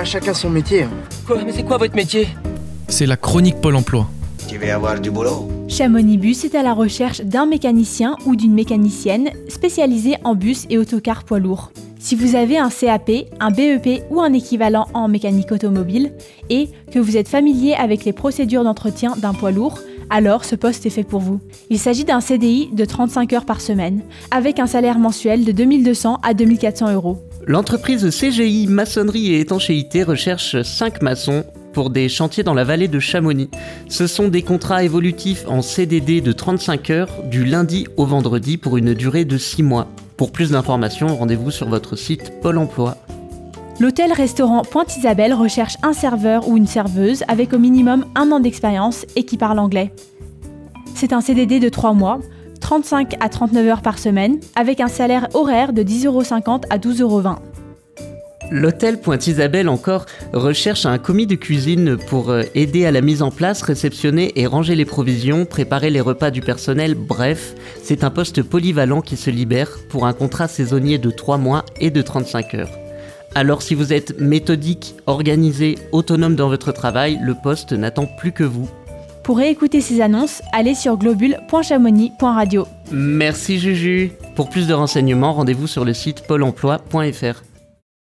pas chacun son métier. hein. Quoi Mais c'est quoi votre métier? C'est la chronique Pôle emploi. Tu veux avoir du boulot Chamonix Bus est à la recherche d'un mécanicien ou d'une mécanicienne spécialisée en bus et autocars poids lourds. Si vous avez un CAP, un BEP ou un équivalent en mécanique automobile et que vous êtes familier avec les procédures d'entretien d'un poids lourd, alors ce poste est fait pour vous. Il s'agit d'un CDI de 35 heures par semaine, avec un salaire mensuel de 2200 à 2400 euros. L'entreprise CGI Maçonnerie et Étanchéité recherche 5 maçons pour des chantiers dans la vallée de Chamonix. Ce sont des contrats évolutifs en CDD de 35 heures du lundi au vendredi pour une durée de 6 mois. Pour plus d'informations, rendez-vous sur votre site Pôle Emploi. L'hôtel-restaurant Pointe-Isabelle recherche un serveur ou une serveuse avec au minimum un an d'expérience et qui parle anglais. C'est un CDD de 3 mois, 35 à 39 heures par semaine, avec un salaire horaire de 10,50€ à 12,20€. L'hôtel Pointe-Isabelle encore recherche un commis de cuisine pour euh, aider à la mise en place, réceptionner et ranger les provisions, préparer les repas du personnel, bref, c'est un poste polyvalent qui se libère pour un contrat saisonnier de 3 mois et de 35 heures. Alors si vous êtes méthodique, organisé, autonome dans votre travail, le poste n'attend plus que vous. Pour réécouter ces annonces, allez sur globule.chamonix.radio. Merci Juju. Pour plus de renseignements, rendez-vous sur le site pôle emploi.fr.